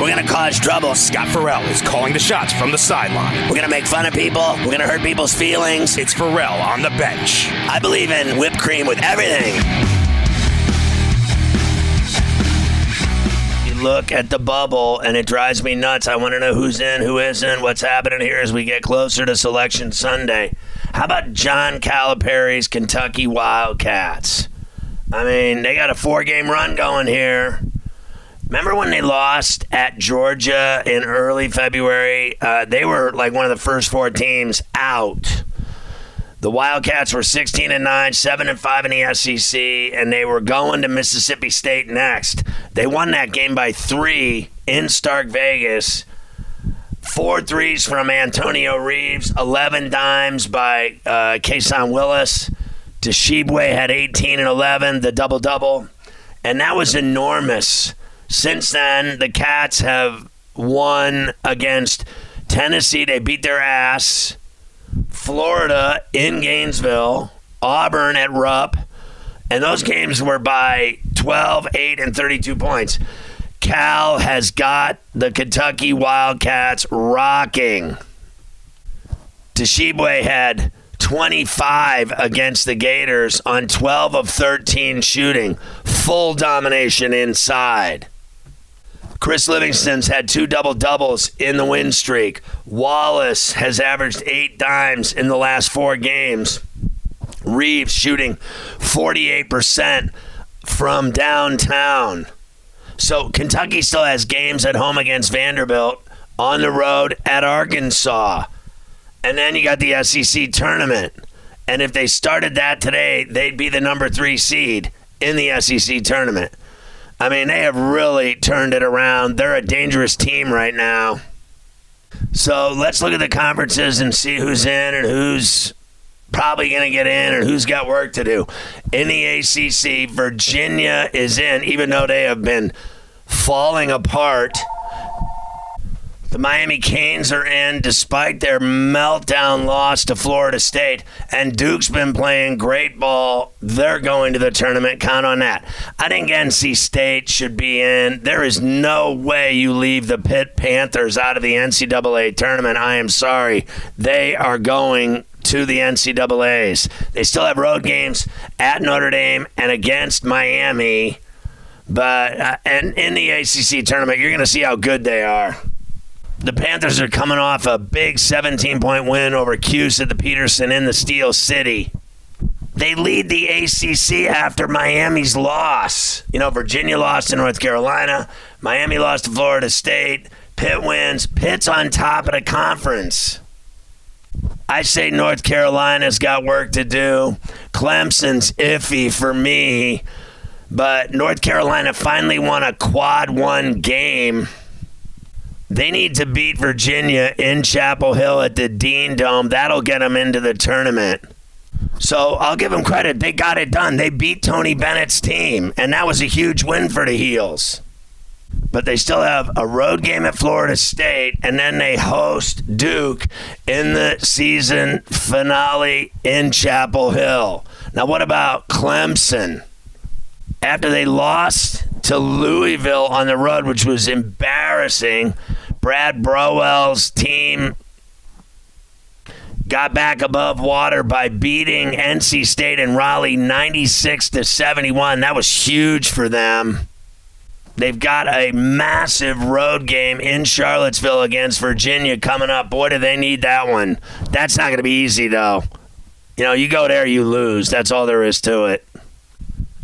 We're gonna cause trouble. Scott Ferrall is calling the shots from the sideline. We're gonna make fun of people. We're gonna hurt people's feelings. It's Ferrall on the bench. I believe in whipped cream with everything. You look at the bubble and it drives me nuts. I want to know who's in, who isn't, what's happening here as we get closer to Selection Sunday. How about John Calipari's Kentucky Wildcats? I mean, they got a four game run going here. Remember when they lost at Georgia in early February? Uh, they were like one of the first four teams out. The Wildcats were 16 and 9, 7 and 5 in the SEC, and they were going to Mississippi State next. They won that game by three in Stark Vegas. Four threes from Antonio Reeves, 11 dimes by uh, Cason Wallace. Tshiebwe had 18 and 11, the double double. And that was enormous. Since then, the Cats have won against Tennessee. They beat their ass. Florida in Gainesville. Auburn at Rupp. And those games were by 12, 8, and 32 points. Cal has got the Kentucky Wildcats rocking. Tshiebwe had 25 against the Gators on 12 of 13 shooting. Full domination inside. Chris Livingston's had two double doubles in the win streak. Wallace has averaged eight dimes in the last four games. Reeves shooting 48% from downtown. So Kentucky still has games at home against Vanderbilt, on the road at Arkansas. And then you got the SEC tournament. And if they started that today, they'd be the number three seed in the SEC tournament. I mean, they have really turned it around. They're a dangerous team right now. So let's look at the conferences and see who's in and who's probably going to get in and who's got work to do. In the ACC, Virginia is in, even though they have been falling apart. The Miami Canes are in despite their meltdown loss to Florida State. And Duke's been playing great ball. They're going to the tournament. Count on that. I think NC State should be in. There is no way you leave the Pitt Panthers out of the NCAA tournament. I am sorry. They are going to the NCAAs. They still have road games at Notre Dame and against Miami. But uh, and in the ACC tournament, you're going to see how good they are the Panthers are coming off a big 17 point win over Cuse at the Petersen in the Steel City. They lead the ACC after Miami's loss. You know, Virginia lost to North Carolina, Miami lost to Florida State, Pitt wins. Pitt's on top of the conference. I say North Carolina's got work to do. Clemson's iffy for me, but North Carolina finally won a quad one game they need to beat Virginia in Chapel Hill at the Dean Dome. That'll get them into the tournament. So I'll give them credit. They got it done. They beat Tony Bennett's team, and that was a huge win for the Heels. But they still have a road game at Florida State, and then they host Duke in the season finale in Chapel Hill. Now, what about Clemson? After they lost to Louisville on the road, which was embarrassing. Brad Brownell's team got back above water by beating NC State and Raleigh 96 to 71. That was huge for them. They've got a massive road game in Charlottesville against Virginia coming up. Boy, do they need that one. That's not going to be easy, though. You know, you go there, you lose. That's all there is to it.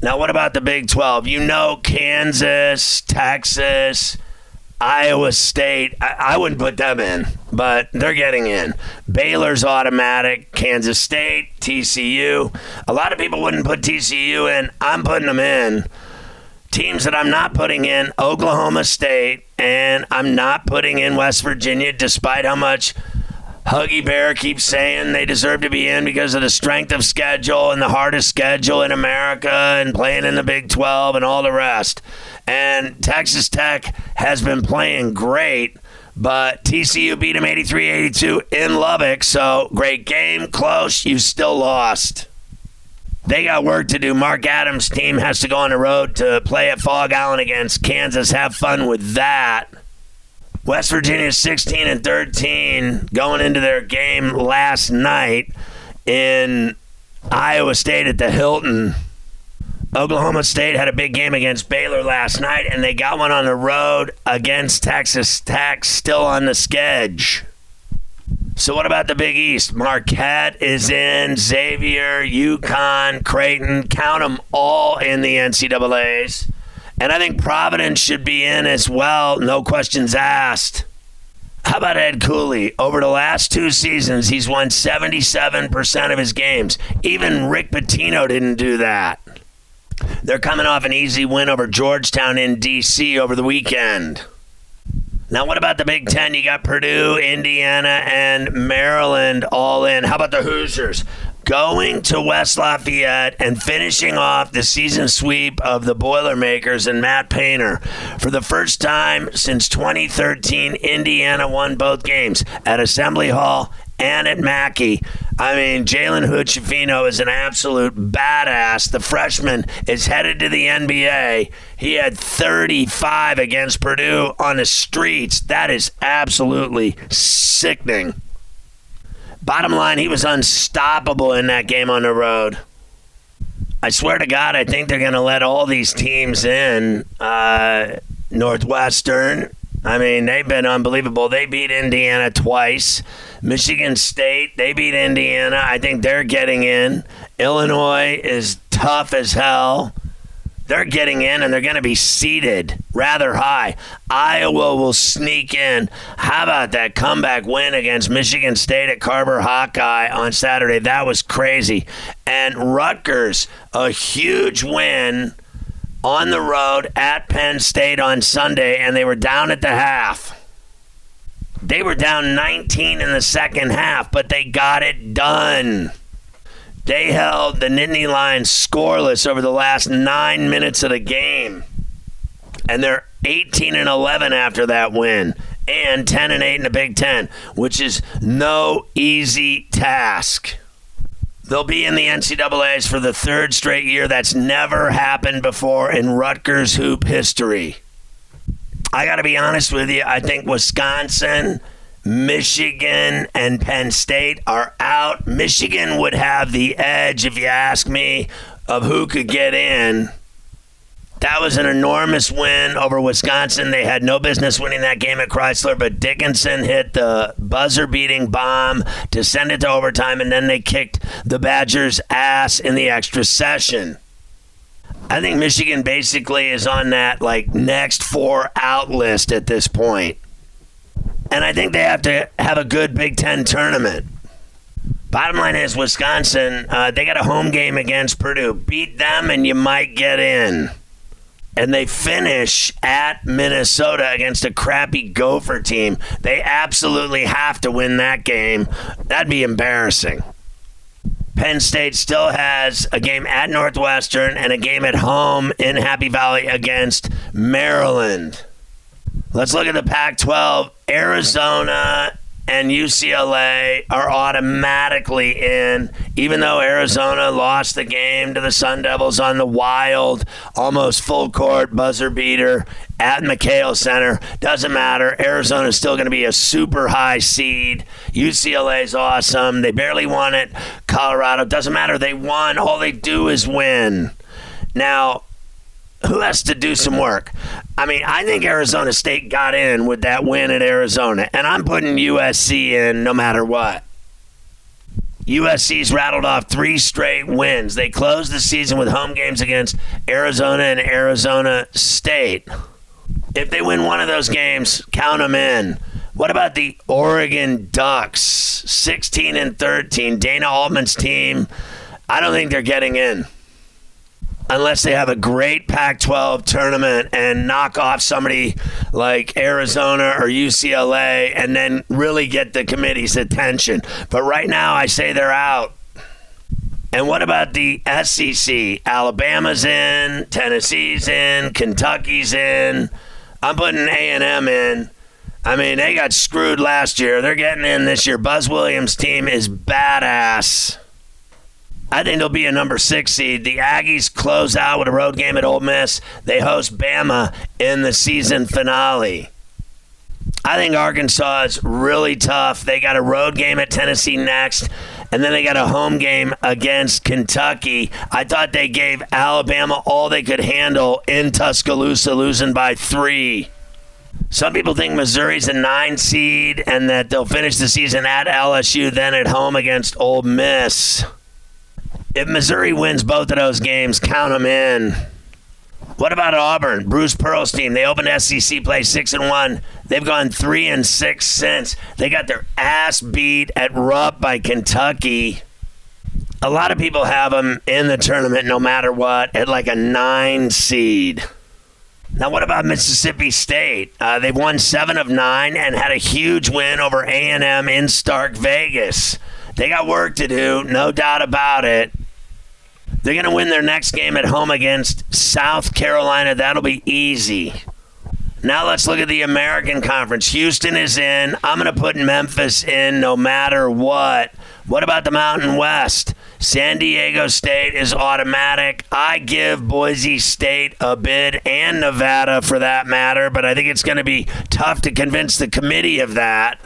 Now, what about the Big 12? You know, Kansas, Texas, Iowa State, I, I, wouldn't put them in, but they're getting in. Baylor's automatic, Kansas State, TCU. A lot of people wouldn't put TCU in. I'm putting them in. Teams that I'm not putting in Oklahoma State, and I'm not putting in West Virginia, despite how much Huggy Bear keeps saying they deserve to be in because of the strength of schedule and the hardest schedule in America and playing in the Big 12 and all the rest. And Texas Tech has been playing great, but TCU beat them 83 82 in Lubbock. So great game, close. You still lost. They got work to do. Mark Adams' team has to go on the road to play at Phog Allen against Kansas. Have fun with that. West Virginia 16 and 13 going into their game last night in Iowa State at the Hilton. Oklahoma State had a big game against Baylor last night, and they got one on the road against Texas Tech, still on the schedule. So, what about the Big East? Marquette is in, Xavier, UConn, Creighton, count them all in the NCAAs. And I think Providence should be in as well, no questions asked. How about Ed Cooley? Over the last two seasons, he's won 77% of his games. Even Rick Pitino didn't do that. They're coming off an easy win over Georgetown in D.C. over the weekend. Now, what about the Big Ten? You got Purdue, Indiana, and Maryland all in. How about the Hoosiers? Going to West Lafayette and finishing off the season sweep of the Boilermakers and Matt Painter. For the first time since 2013, Indiana won both games at Assembly Hall and at Mackey. I mean, Jalen Hood is an absolute badass. The freshman is headed to the NBA. He had 35 against Purdue on the streets. That is absolutely sickening. Bottom line, he was unstoppable in that game on the road. I swear to God, I think they're going to let all these teams in. Uh, Northwestern, I mean, they've been unbelievable. They beat Indiana twice. Michigan State, they beat Indiana. I think they're getting in. Illinois is tough as hell. They're getting in and they're going to be seated rather high. Iowa will sneak in. How about that comeback win against Michigan State at Carver Hawkeye on Saturday? That was crazy. And Rutgers, a huge win on the road at Penn State on Sunday, and they were down at the half. They were down 19 in the second half, but they got it done. They held the Nittany Lions scoreless over the last nine minutes of the game. And they're 18 and 11 after that win, and 10 and 8 in the Big Ten, which is no easy task. They'll be in the NCAAs for the third straight year. That's never happened before in Rutgers hoop history. I got to be honest with you. I think Wisconsin Michigan and Penn State are out. Michigan would have the edge, if you ask me, of who could get in. That was an enormous win over Wisconsin. They had no business winning that game at Crisler, but Dickinson hit the buzzer beating bomb to send it to overtime, and then they kicked the Badgers' ass in the extra session. I think Michigan basically is on that like next four out list at this point. And I think they have to have a good Big Ten tournament. Bottom line is Wisconsin, uh, they got a home game against Purdue. Beat them and you might get in. And they finish at Minnesota against a crappy Gopher team. They absolutely have to win that game. That'd be embarrassing. Penn State still has a game at Northwestern and a game at home in Happy Valley against Maryland. Let's look at the Pac 12. Arizona and UCLA are automatically in, even though Arizona lost the game to the Sun Devils on the wild, almost full court buzzer beater at McKale Center. Doesn't matter. Arizona is still going to be a super high seed. UCLA is awesome. They barely won it. Colorado doesn't matter. They won. All they do is win. Now, who has to do some work? I mean, I think Arizona State got in with that win at Arizona, and I'm putting USC in no matter what. USC's rattled off three straight wins. They closed the season with home games against Arizona and Arizona State. If they win one of those games, count them in. What about the Oregon Ducks? 16 and 13. Dana Altman's team. I don't think they're getting in unless they have a great Pac 12 tournament and knock off somebody like Arizona or UCLA and then really get the committee's attention. But right now, I say they're out. And what about the SEC? Alabama's in, Tennessee's in, Kentucky's in. I'm putting A&M in. I mean, they got screwed last year. They're getting in this year. Buzz Williams' team is badass. I think they'll be a number six seed. The Aggies close out with a road game at Ole Miss. They host Bama in the season finale. I think Arkansas is really tough. They got a road game at Tennessee next, and then they got a home game against Kentucky. I thought they gave Alabama all they could handle in Tuscaloosa, losing by three. Some people think Missouri's a nine seed and that they'll finish the season at LSU, then at home against Ole Miss. If Missouri wins both of those games, count them in. What about Auburn? Bruce Pearl's team. They opened SEC play six and one. They've gone three and six since. They got their ass beat at Rupp by Kentucky. A lot of people have them in the tournament, no matter what, at like a nine seed. Now, what about Mississippi State? Uh, they've won seven of nine and had a huge win over A&M in Stark Vegas. They got work to do, no doubt about it. They're going to win their next game at home against South Carolina. That'll be easy. Now let's look at the American Conference. Houston is in. I'm going to put Memphis in no matter what. What about the Mountain West? San Diego State is automatic. I give Boise State a bid and Nevada for that matter, but I think it's going to be tough to convince the committee of that.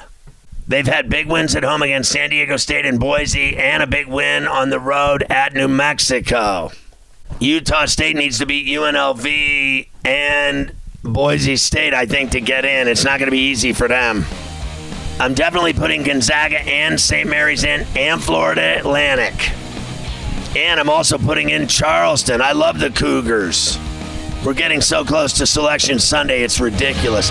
They've had big wins at home against San Diego State and Boise, and a big win on the road at New Mexico. Utah State needs to beat UNLV and Boise State, I think, to get in. It's not going to be easy for them. I'm definitely putting Gonzaga and St. Mary's in, and Florida Atlantic. And I'm also putting in Charleston. I love the Cougars. We're getting so close to Selection Sunday, it's ridiculous.